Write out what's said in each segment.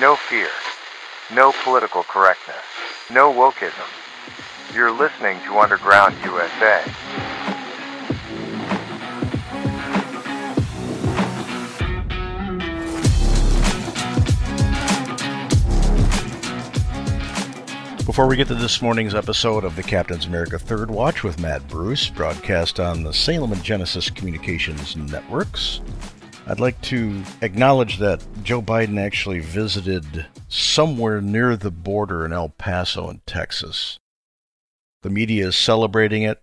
No fear. No political correctness. No wokeism. You're listening to Underground USA. Before we get to this morning's episode of the Captain's America Third Watch with Matt Bruce, broadcast on the Salem and Genesis Communications Networks, I'd like to acknowledge that Joe Biden actually visited somewhere near the border in El Paso, in Texas. The media is celebrating it.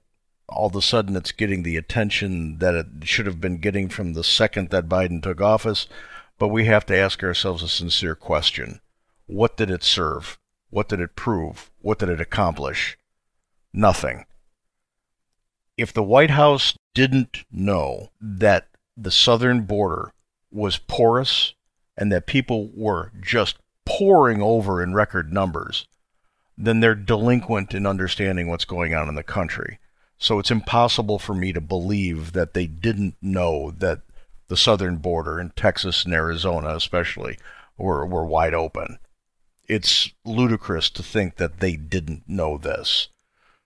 All of a sudden, it's getting the attention that it should have been getting from the second that Biden took office. But we have to ask ourselves a sincere question What did it serve? What did it prove? What did it accomplish? Nothing. If the White House didn't know that the southern border was porous and that people were just pouring over in record numbers, then they're delinquent in understanding what's going on in the country. So it's impossible for me to believe that they didn't know that the southern border in Texas and Arizona, especially, were, were wide open. It's ludicrous to think that they didn't know this.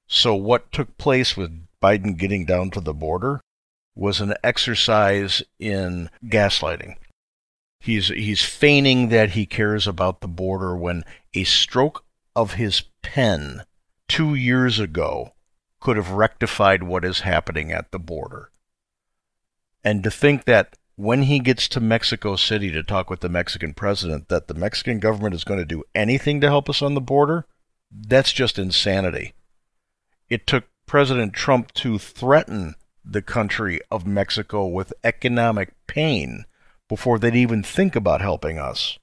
So, what took place with Biden getting down to the border was an exercise in gaslighting. He's, he's feigning that he cares about the border when a stroke of his pen two years ago could have rectified what is happening at the border. And to think that when he gets to Mexico City to talk with the Mexican president that the Mexican government is going to do anything to help us on the border, that's just insanity. It took President Trump to threaten the country of Mexico with economic pain before they'd even think about helping us.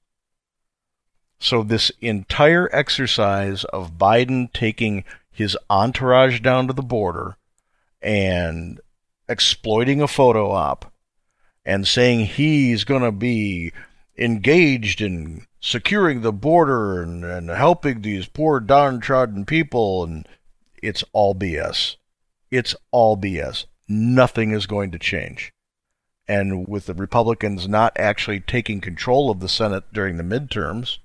So, this entire exercise of Biden taking his entourage down to the border and exploiting a photo op and saying he's going to be engaged in securing the border and, and helping these poor downtrodden people and it's all BS. It's all BS nothing is going to change. And with the Republicans not actually taking control of the Senate during the midterms,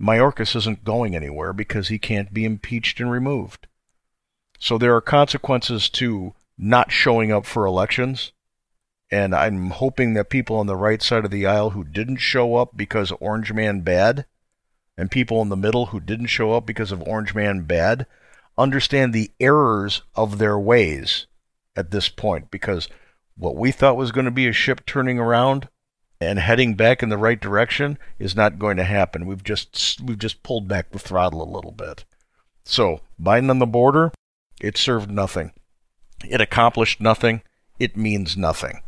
Mayorkas isn't going anywhere because he can't be impeached and removed. So there are consequences to not showing up for elections. And I'm hoping that people on the right side of the aisle who didn't show up because Orange Man bad, and people in the middle who didn't show up because of Orange Man bad, understand the errors of their ways at this point because what we thought was going to be a ship turning around and heading back in the right direction is not going to happen. We've just we've just pulled back the throttle a little bit. So, Biden on the border, it served nothing. It accomplished nothing. It means nothing.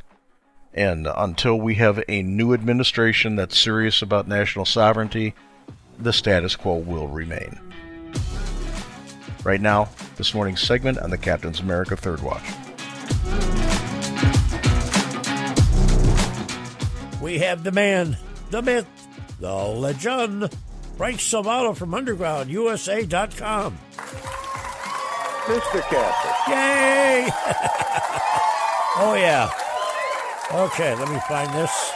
And until we have a new administration that's serious about national sovereignty, the status quo will remain. Right now, this morning's segment on the Captain's America Third Watch. We have the man, the myth, the legend, Frank Salvato from UndergroundUSA.com. Mr. Captain. Yay! oh, yeah. Okay, let me find this.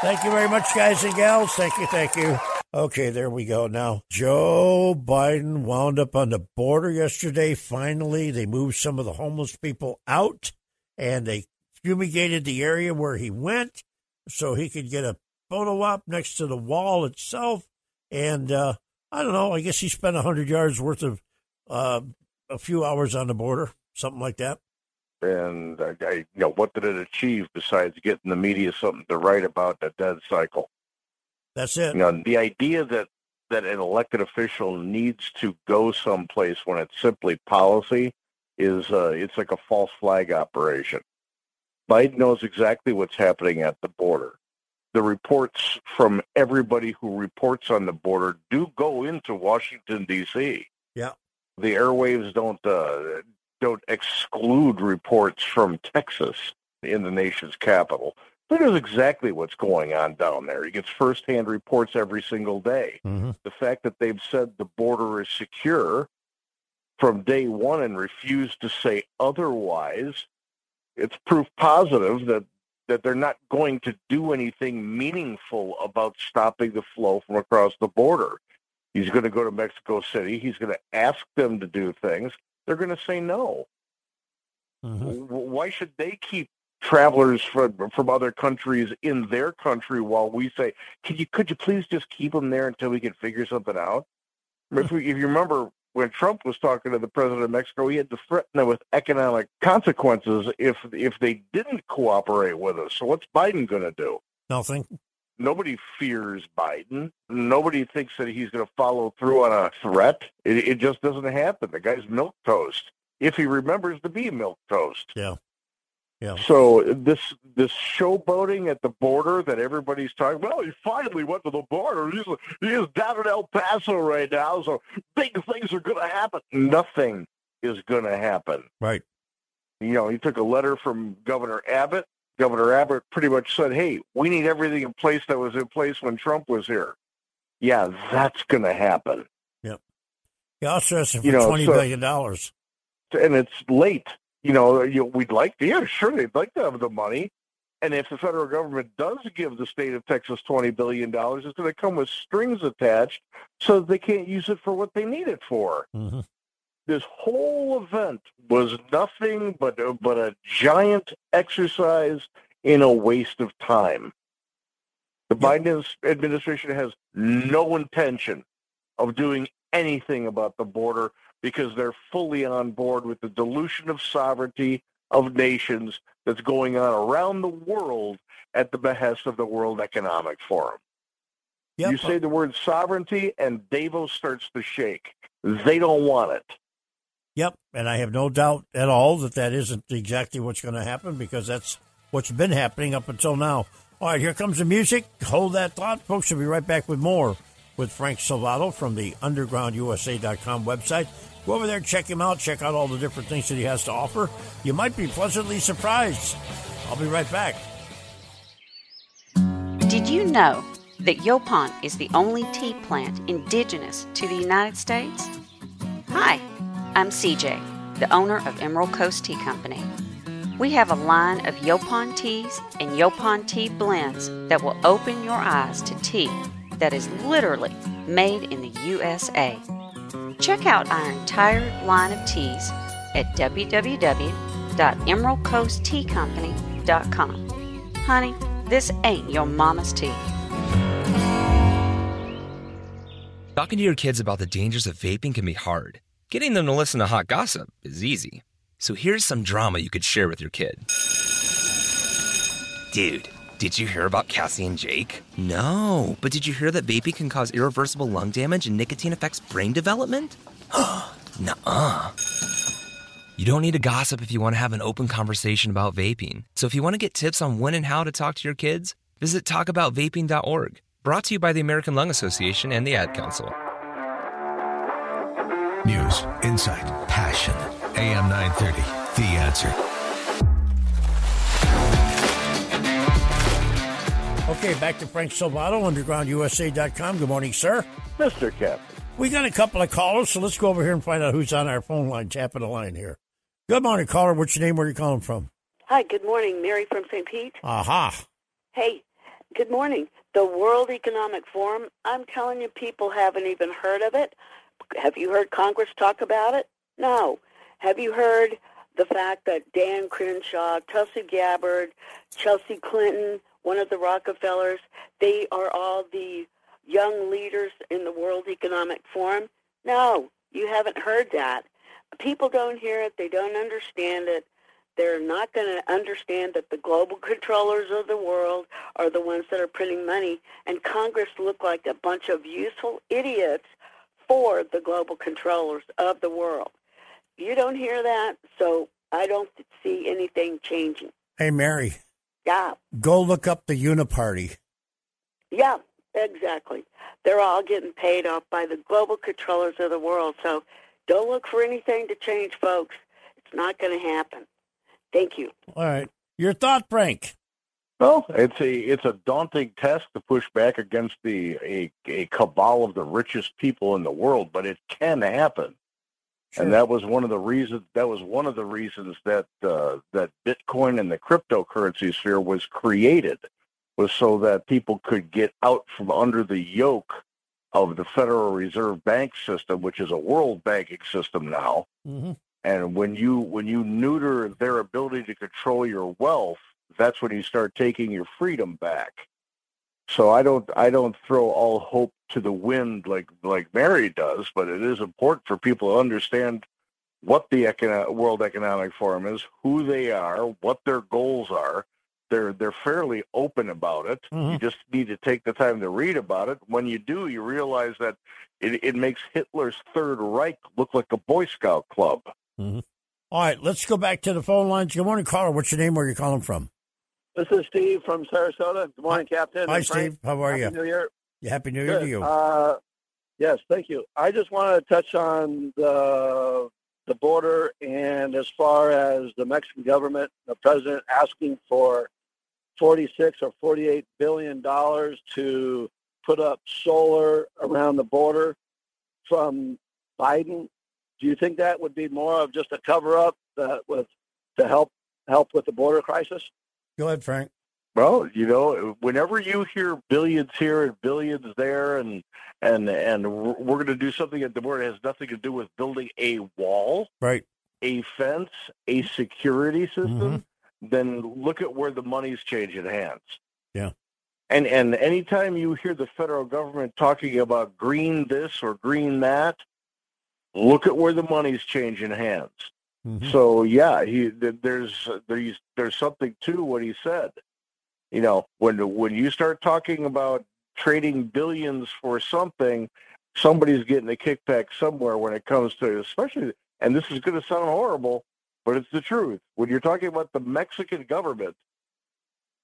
Thank you very much, guys and gals. Thank you, thank you. Okay, there we go. Now, Joe Biden wound up on the border yesterday. Finally, they moved some of the homeless people out and they fumigated the area where he went so he could get a photo op next to the wall itself. And uh, I don't know. I guess he spent a hundred yards worth of uh, a few hours on the border, something like that. And uh, I, you know, what did it achieve besides getting the media something to write about the dead cycle? That's it. You know, the idea that that an elected official needs to go someplace when it's simply policy is uh, it's like a false flag operation. Biden knows exactly what's happening at the border. The reports from everybody who reports on the border do go into Washington D.C. Yeah, the airwaves don't uh, don't exclude reports from Texas in the nation's capital. He knows exactly what's going on down there. He gets firsthand reports every single day. mm-hmm. The fact that they've said the border is secure from day one and refused to say otherwise, it's proof positive that that they're not going to do anything meaningful about stopping the flow from across the border. He's going to go to Mexico City. He's going to ask them to do things. They're going to say no. Mm-hmm. Why should they keep travelers from from other countries in their country while we say, "Could you could you please just keep them there until we can figure something out?" if, we, if you remember when Trump was talking to the president of Mexico, he had to threaten them with economic consequences if if they didn't cooperate with us. So what's Biden going to do? Nothing. Nobody fears Biden. Nobody thinks that he's going to follow through on a threat. It, it just doesn't happen. The guy's milk toast. If he remembers to be milk toast. Yeah. Yeah. So this this showboating at the border that everybody's talking. Well, he finally went to the border. He's he is down in El Paso right now, so big things are going to happen. Nothing is going to happen. Right. You know, he took a letter from Governor Abbott. Governor Abbott pretty much said, "Hey, we need everything in place that was in place when Trump was here." Yeah, that's going to happen. Yep. He asked for you know, twenty so, billion dollars, and it's late you know, you, we'd like to, yeah, sure, they'd like to have the money. And if the federal government does give the state of Texas $20 billion, it's going to come with strings attached so they can't use it for what they need it for. Mm-hmm. This whole event was nothing but but a giant exercise in a waste of time. The Biden administration has no intention of doing anything about the border because they're fully on board with the dilution of sovereignty of nations that's going on around the world at the behest of the World Economic Forum. Yep. You say the word sovereignty and Davos starts to shake. They don't want it. Yep, and I have no doubt at all that that isn't exactly what's going to happen because that's what's been happening up until now. All right, here comes the music. Hold that thought. Folks, we'll be right back with more with Frank Salvato from the undergroundusa.com website. Go over there, check him out, check out all the different things that he has to offer. You might be pleasantly surprised. I'll be right back. Did you know that Yaupon is the only tea plant indigenous to the United States? Hi, I'm CJ, the owner of Emerald Coast Tea Company. We have a line of Yaupon teas and Yaupon tea blends that will open your eyes to tea that is literally made in the USA. Check out our entire line of teas at www.emeraldcoastteacompany.com. Honey, this ain't your mama's tea. Talking to your kids about the dangers of vaping can be hard. Getting them to listen to hot gossip is easy. So here's some drama you could share with your kid. Dude. Did you hear about Cassie and Jake? No, but did you hear that vaping can cause irreversible lung damage and nicotine affects brain development? Nuh-uh. You don't need to gossip if you want to have an open conversation about vaping. So if you want to get tips on when and how to talk to your kids, visit talkaboutvaping.org. Brought to you by the American Lung Association and the Ad Council. News, insight, passion. AM 930, The Answer. Okay, back to Frank Salvato, undergroundusa.com. Good morning, sir. Mr. Captain. We got a couple of callers, so let's go over here and find out who's on our phone line, tapping the line here. Good morning, caller. What's your name? Where are you calling from? Hi, good morning. Mary from St. Pete. Aha. Hey, good morning. The World Economic Forum, I'm telling you, people haven't even heard of it. Have you heard Congress talk about it? No. Have you heard the fact that Dan Crenshaw, Tulsi Gabbard, Chelsea Clinton, one of the Rockefellers. They are all the young leaders in the World Economic Forum. No, you haven't heard that. People don't hear it. They don't understand it. They're not going to understand that the global controllers of the world are the ones that are printing money, and Congress look like a bunch of useful idiots for the global controllers of the world. You don't hear that, so I don't see anything changing. Hey, Mary. Yeah. Go look up the Uniparty. Yeah, exactly. They're all getting paid off by the global controllers of the world. So don't look for anything to change, folks. It's not going to happen. Thank you. All right. Your thought, Frank. Well, it's a it's a daunting task to push back against the a, a cabal of the richest people in the world, but it can happen. Sure. and that was one of the reasons. That was one of the reasons that uh, that Bitcoin and the cryptocurrency sphere was created, was so that people could get out from under the yoke of the Federal Reserve Bank system, which is a world banking system now. hmm And when you when you neuter their ability to control your wealth, that's when you start taking your freedom back. So I don't I don't throw all hope to the wind like like Mary does, but it is important for people to understand what the Econo- World Economic Forum is, who they are, what their goals are. They're they're fairly open about it. Mhm. You just need to take the time to read about it. When you do, you realize that it, it makes Hitler's Third Reich look like a Boy Scout club. All right, let's go back to the phone lines. Good morning, caller. What's your name? Where are you calling from? This is Steve from Sarasota. Good morning, Captain. Hi. Steve. How are Happy you? New Year. Happy New Year Good. to you. Uh, yes, thank you. I just want to touch on the the border and as far as the Mexican government, the president asking for 46 or 48 billion dollars to put up solar around the border from Biden. Do you think that would be more of just a cover up that with to help help with the border crisis? Go ahead, Frank. Well, you know, whenever you hear billions here and billions there, and and and we're going to do something at the border that has nothing to do with building a wall, Right. a fence, a security system, mm-hmm. then look at where the money's changing hands. Yeah. And and anytime you hear the federal government talking about green this or green that, look at where the money's changing hands. Mhm. So yeah, he there's there's there's something to what he said. You know, when when you start talking about trading billions for something, somebody's getting a kickback somewhere when it comes to especially and this is going to sound horrible, but it's the truth. When you're talking about the Mexican government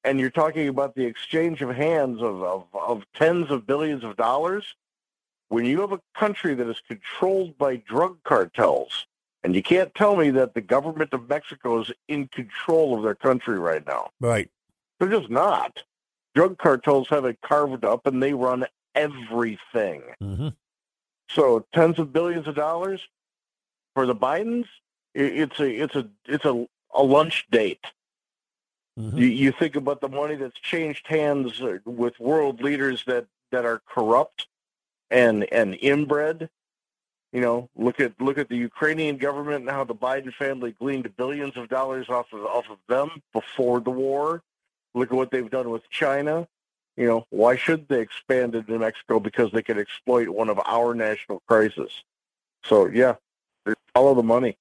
and you're talking about the exchange of hands of, of, of tens of billions of dollars, when you have a country that is controlled by drug cartels, and you can't tell me that the government of Mexico is in control of their country right now. Right. They're just not. Drug cartels have it carved up and they run everything. hmm So tens of billions of dollars for the Bidens, it's a it's a it's a, a lunch date. hmm You, you think about the money that's changed hands uh, with world leaders that, that are corrupt and and inbred. You know, look at look at the Ukrainian government and how the Biden family gleaned billions of dollars off of off of them before the war. Look at what they've done with China. You know, why should they expand into Mexico? Because they can exploit one of our national crises. So yeah, follow the money.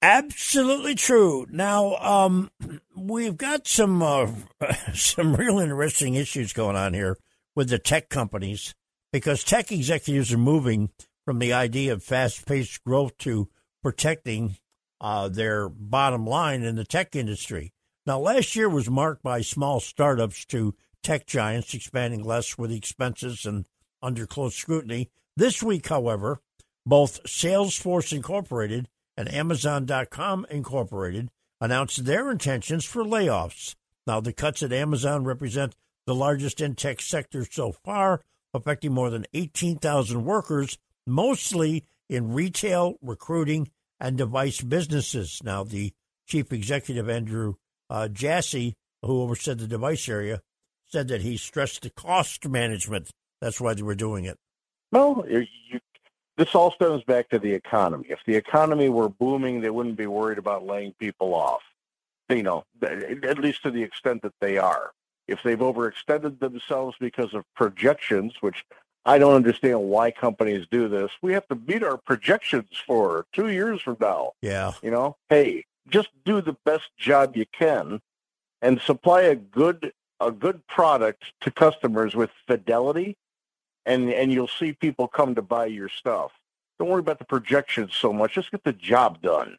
Absolutely true. Now, um, we've got some uh, some real interesting issues going on here with the tech companies because tech executives are moving from the idea of fast-paced growth to protecting uh, their bottom line in the tech industry. Now, last year was marked by small startups to tech giants expanding less with expenses and under close scrutiny. This week, however, both Salesforce Incorporated and Amazon.com Incorporated announced their intentions for layoffs. Now, the cuts at Amazon represent the largest in tech sector so far, affecting more than 18,000 workers, mostly in retail, recruiting, and device businesses. Now, the chief executive, Andrew uh, Jassy, who oversaw the device area, said that he stressed the cost management. That's why they were doing it. Well, you, this all stems back to the economy. If the economy were booming, they wouldn't be worried about laying people off. You know, at least to the extent that they are. If they've overextended themselves because of projections, which I don't understand why companies do this, we have to meet our projections for two years from now. Yeah. You know, hey, just do the best job you can and supply a good a good product to customers with fidelity and and you'll see people come to buy your stuff. Don't worry about the projections so much. Just get the job done.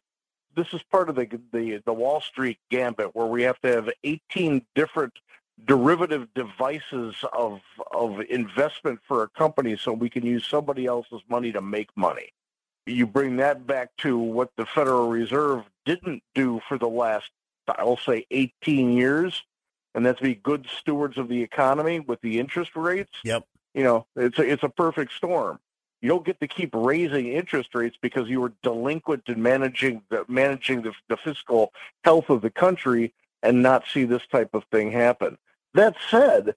This is part of the the the Wall Street gambit where we have to have 18 different derivative devices of of investment for a company so we can use somebody else's money to make money. You bring that back to what the Federal Reserve didn't do for the last I'll say 18 years and that's be good stewards of the economy with the interest rates Yep. you know, it's a, it's a perfect storm. You don't get to keep raising interest rates because you were delinquent in managing the managing the, the fiscal health of the country and not see this type of thing happen. That said,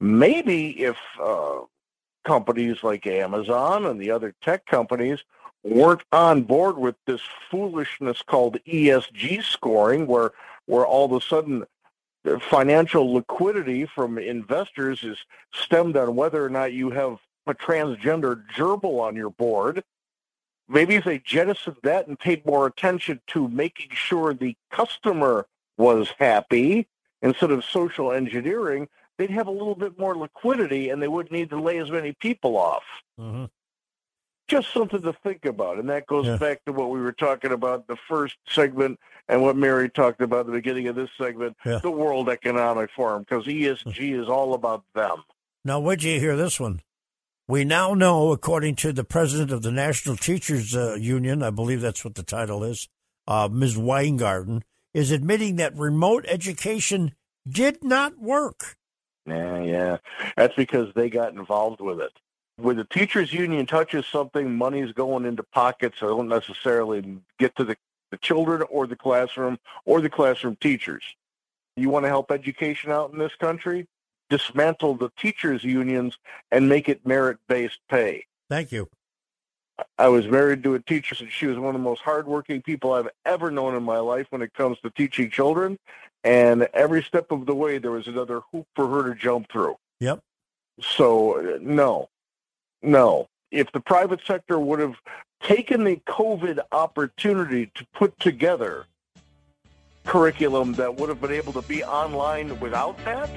maybe if uh, companies like Amazon and the other tech companies weren't on board with this foolishness called ESG scoring, where where all of a sudden financial liquidity from investors is stemmed on whether or not you have a transgender gerbil on your board. Maybe if they jettisoned that and paid more attention to making sure the customer was happy instead of social engineering, they'd have a little bit more liquidity and they wouldn't need to lay as many people off. Mm-hmm. Just something to think about. And that goes yeah. back to what we were talking about the first segment and what Mary talked about at the beginning of this segment, yeah. the World Economic Forum, because ESG is all about them. Now, where'd you hear this one? We now know, according to the president of the National Teachers uh, Union, I believe that's what the title is, uh, Ms. Weingarten, is admitting that remote education did not work. Yeah, yeah. That's because they got involved with it. When the teachers union touches something, money's going into pockets that don't necessarily get to the, the children or the classroom or the classroom teachers. You want to help education out in this country? Dismantle the teachers unions and make it merit-based pay. Thank you. I was married to a teacher, and she was one of the most hardworking people I've ever known in my life when it comes to teaching children. And every step of the way, there was another hoop for her to jump through. Yep. So, no, no. If the private sector would have taken the COVID opportunity to put together curriculum that would have been able to be online without that,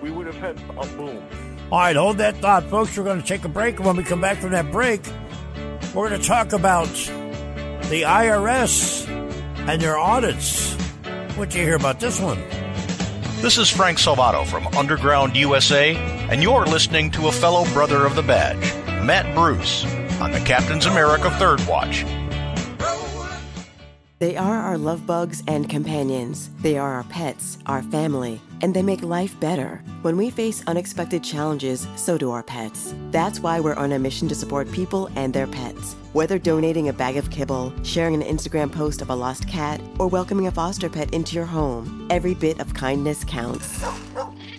we would have had a boom. All right, hold that thought, folks. We're going to take a break. When we come back from that break, we're going to talk about the IRS and their audits. What'd you hear about this one? This is Frank Salvato from Underground USA, and you're listening to a fellow brother of the badge, Matt Bruce, on the Captain's America Third Watch. They are our love bugs and companions. They are our pets, our family, and they make life better. When we face unexpected challenges, so do our pets. That's why we're on a mission to support people and their pets. Whether donating a bag of kibble, sharing an Instagram post of a lost cat, or welcoming a foster pet into your home, every bit of kindness counts.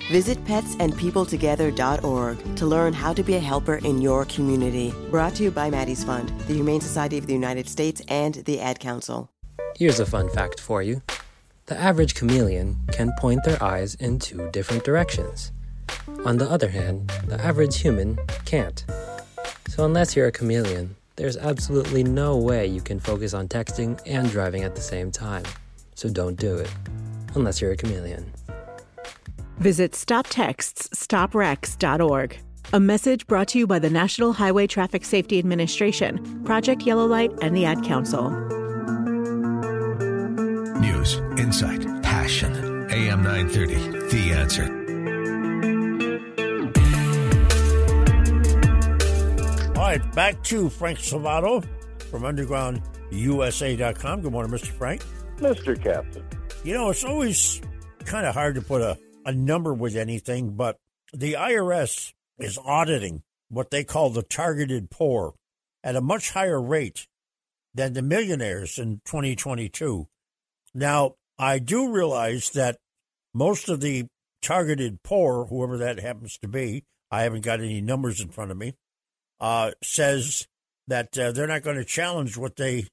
Visit petsandpeopletogether.org to learn how to be a helper in your community. Brought to you by Maddie's Fund, the Humane Society of the United States, and the Ad Council. Here's a fun fact for you the average chameleon can point their eyes in two different directions. On the other hand, the average human can't. So, unless you're a chameleon, there's absolutely no way you can focus on texting and driving at the same time. So, don't do it, unless you're a chameleon. Visit StopTextsStopWrecks.org. A message brought to you by the National Highway Traffic Safety Administration, Project Yellow Light, and the Ad Council. News, insight, passion. AM 930, The Answer. All right, back to Frank Salvato from UndergroundUSA.com. Good morning, Mr. Frank. Mr. Captain. You know, it's always kind of hard to put a, a number with anything, but the IRS is auditing what they call the targeted poor at a much higher rate than the millionaires in 2022. Now, I do realize that most of the targeted poor, whoever that happens to be, I haven't got any numbers in front of me, uh, says that uh, they're not going to challenge what they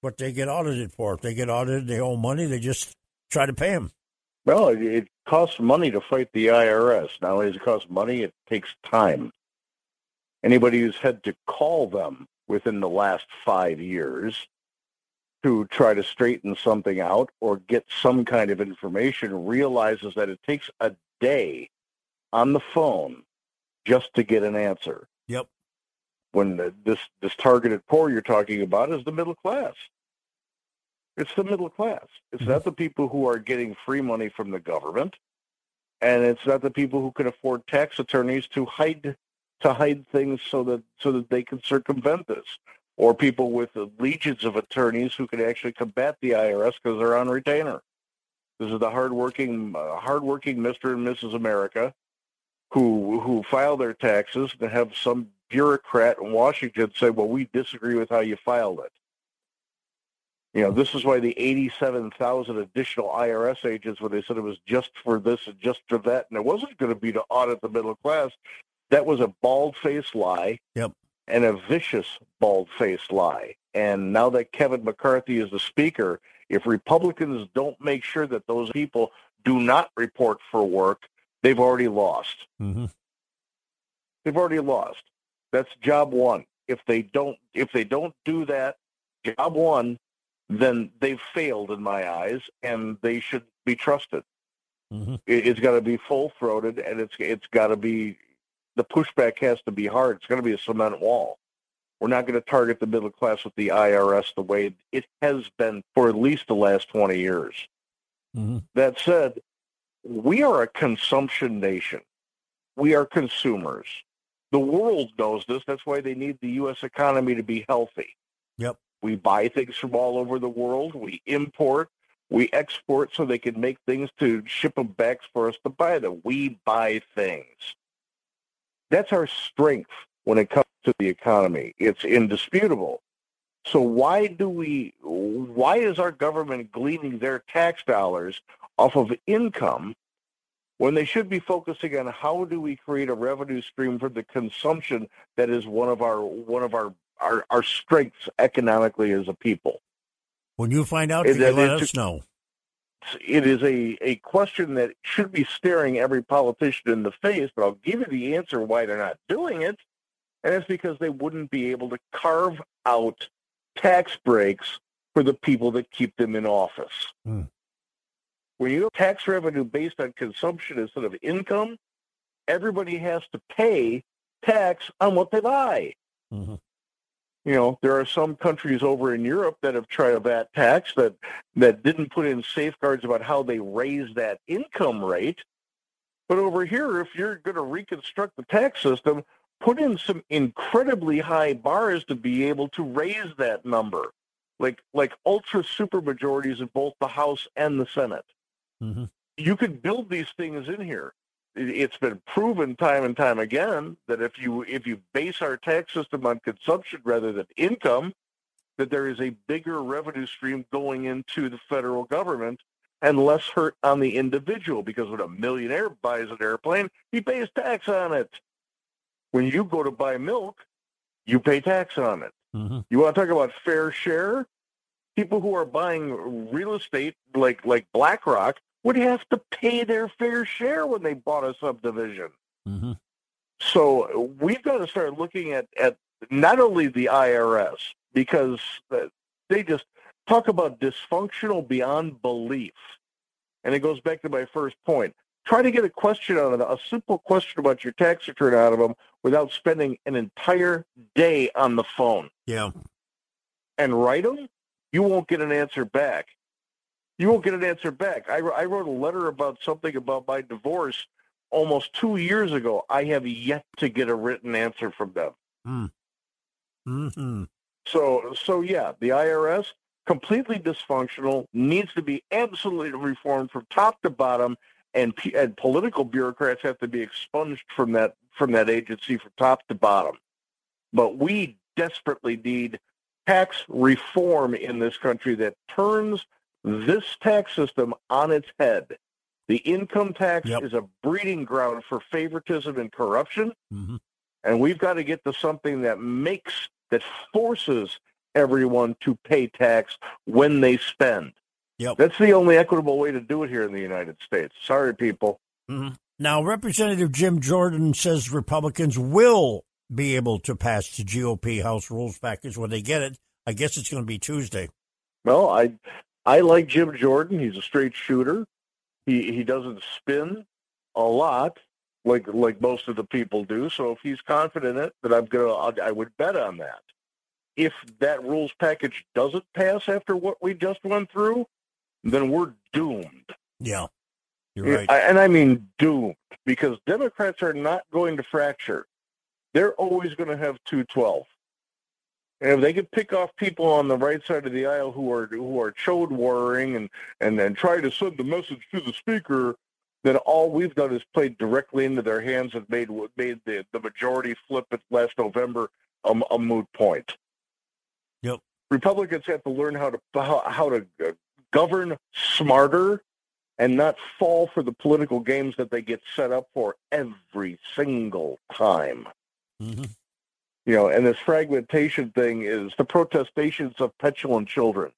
what they get audited for. If they get audited, they owe money. They just try to pay them. Well, it, costs money to fight the IRS. Not only does it cost money, it takes time. Anybody who's had to call them within the last five years to try to straighten something out or get some kind of information realizes that it takes a day on the phone just to get an answer. Yep. When the, this this targeted poor you're talking about is the middle class. It's the middle class. It's mm-hmm. not the people who are getting free money from the government, and it's not the people who can afford tax attorneys to hide to hide things so that so that they can circumvent this or people with legions of attorneys who can actually combat the IRS because they're on retainer. This is the hardworking, uh, hardworking Mr. and Mrs. America who who file their taxes and have some bureaucrat in Washington say, well, we disagree with how you filed it. You know, this is why the 87,000 additional IRS agents, when they said it was just for this and just for that, and it wasn't going to be to audit the middle class, that was a bald-faced lie. Yep. And a vicious bald-faced lie. And now that Kevin McCarthy is the speaker, if Republicans don't make sure that those people do not report for work, they've already lost. Mm-hmm. They've already lost. That's job one. If they don't, if they don't do that, job one, then they've failed in my eyes, and they should be trusted. Mm-hmm. It, it's got to be full throated, and it's it's got to be the pushback has to be hard. It's going to be a cement wall. We're not going to target the middle class with the IRS the way it has been for at least the last 20 years. Mm-hmm. That said, we are a consumption nation. We are consumers. The world knows this. That's why they need the U.S. economy to be healthy. Yep. We buy things from all over the world. We import. We export so they can make things to ship them back for us to buy them. We buy things. That's our strength when it comes to the economy. It's indisputable. So why do we why is our government gleaning their tax dollars off of income when they should be focusing on how do we create a revenue stream for the consumption that is one of our one of our our, our strengths economically as a people. When you find out, you let us know. It is a, a question that should be staring every politician in the face, but I'll give you the answer why they're not doing it. And it's because they wouldn't be able to carve out tax breaks for the people that keep them in office. Hmm. When you have tax revenue based on consumption instead of income, everybody has to pay tax on what they buy. Mm-hmm. You know, there are some countries over in Europe that have tried a VAT tax that that didn't put in safeguards about how they raise that income rate. But over here, if you're going to reconstruct the tax system, put in some incredibly high bars to be able to raise that number, like like ultra super majorities in both the House and the Senate. Mm-hmm. You could build these things in here. It- It's been proven time and time again that if you if you base our tax system on consumption rather than income, that there is a bigger revenue stream going into the federal government and less hurt on the individual because when a millionaire buys an airplane, he pays tax on it. When you go to buy milk, you pay tax on it. Mm-hmm. You want to talk about fair share? People who are buying real estate like like BlackRock would have to pay their fair share when they bought a subdivision. Mm-hmm. So we've got to start looking at, at not only the IRS, because they just talk about dysfunctional beyond belief. And it goes back to my first point. Try to get a question out of them, a simple question about your tax return out of them without spending an entire day on the phone Yeah. and write them, you won't get an answer back. You won't get an answer back. I, I wrote a letter about something about my divorce almost two years ago. I have yet to get a written answer from them. Mm. Mm-hmm. So, so yeah, the IRS completely dysfunctional, needs to be absolutely reformed from top to bottom, and and political bureaucrats have to be expunged from that from that agency from top to bottom. But we desperately need tax reform in this country that turns this tax system on its head. The income tax Yep. is a breeding ground for favoritism and corruption. Mm-hmm. And we've got to get to something that makes, that forces everyone to pay tax when they spend. Yep. That's the only equitable way to do it here in the United States. Sorry, people. Mm-hmm. Now, Representative Jim Jordan says Republicans will be able to pass the GOP House rules package when they get it. I guess it's going to be Tuesday. Well, I I like Jim Jordan. He's a straight shooter. He he doesn't spin a lot like like most of the people do. So if he's confident in it, that I'm gonna I would bet on that. If that rules package doesn't pass after what we just went through, then we're doomed. Yeah, you're right. I- And I mean doomed because Democrats are not going to fracture. They're always going to have 212. And if they can pick off people on the right side of the aisle who are who are chode warring and and then try to send the message to the speaker then all we've done is played directly into their hands and made made the, the majority flip it last November a, a moot point. Yep. Republicans have to learn how to how, how to uh, govern smarter and not fall for the political games that they get set up for every single time. Mm-hmm. You know, and this fragmentation thing is the protestations of petulant children.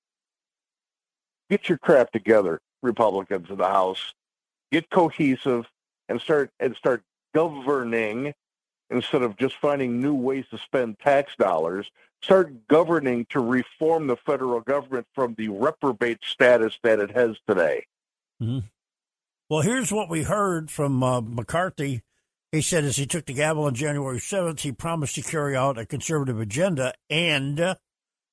Get your crap together, Republicans in the House. Get cohesive and start and start governing instead of just finding new ways to spend tax dollars. Start governing to reform the federal government from the reprobate status that it has today. Mm-hmm. Well, here's what we heard from uh, McCarthy. He said as he took the gavel on January 7th, he promised to carry out a conservative agenda and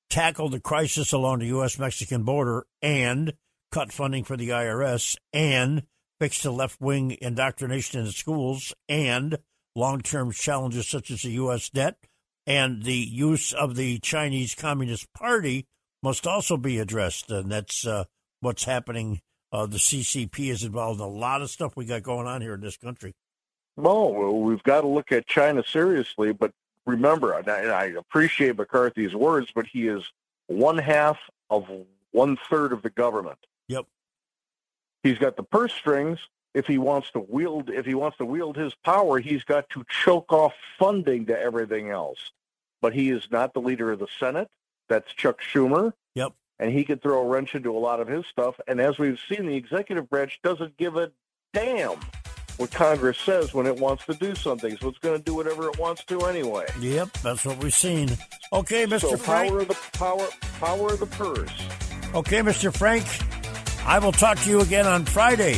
tackle the crisis along the U.S. Mexican border and cut funding for the IRS and fix the left wing indoctrination in schools and long term challenges such as the U.S. debt and the use of the Chinese Communist Party must also be addressed. And that's uh, what's happening. Uh, the CCP is involved in a lot of stuff we got going on here in this country. Well, we've got to look at China seriously, but remember, and I appreciate McCarthy's words, but he is one half of one third of the government. Yep. He's got the purse strings. If he wants to wield, if he wants to wield his power, he's got to choke off funding to everything else. But he is not the leader of the Senate. That's Chuck Schumer. Yep. And he could throw a wrench into a lot of his stuff. And as we've seen, the executive branch doesn't give a damn what Congress says when it wants to do something. So it's going to do whatever it wants to anyway. Yep, that's what we've seen. Okay, Mr. So Frank. power of the power, power of the purse. Okay, Mr. Frank. I will talk to you again on Friday.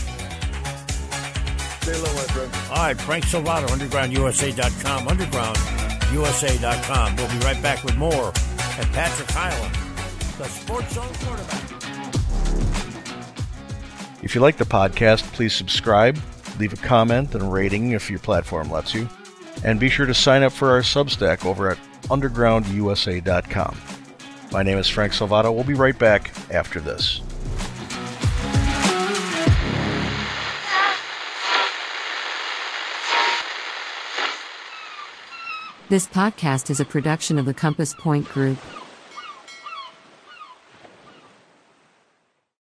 Stay low, my friend. All right, Frank Salvato, UndergroundUSA.com, UndergroundUSA.com. We'll be right back with more. And Patrick Highland, the Sports Zone quarterback. If you like the podcast, please subscribe, leave a comment and rating if your platform lets you, and be sure to sign up for our Substack over at undergroundusa.com. My name is Frank Salvato. We'll be right back after this. This podcast is a production of the Compass Point Group.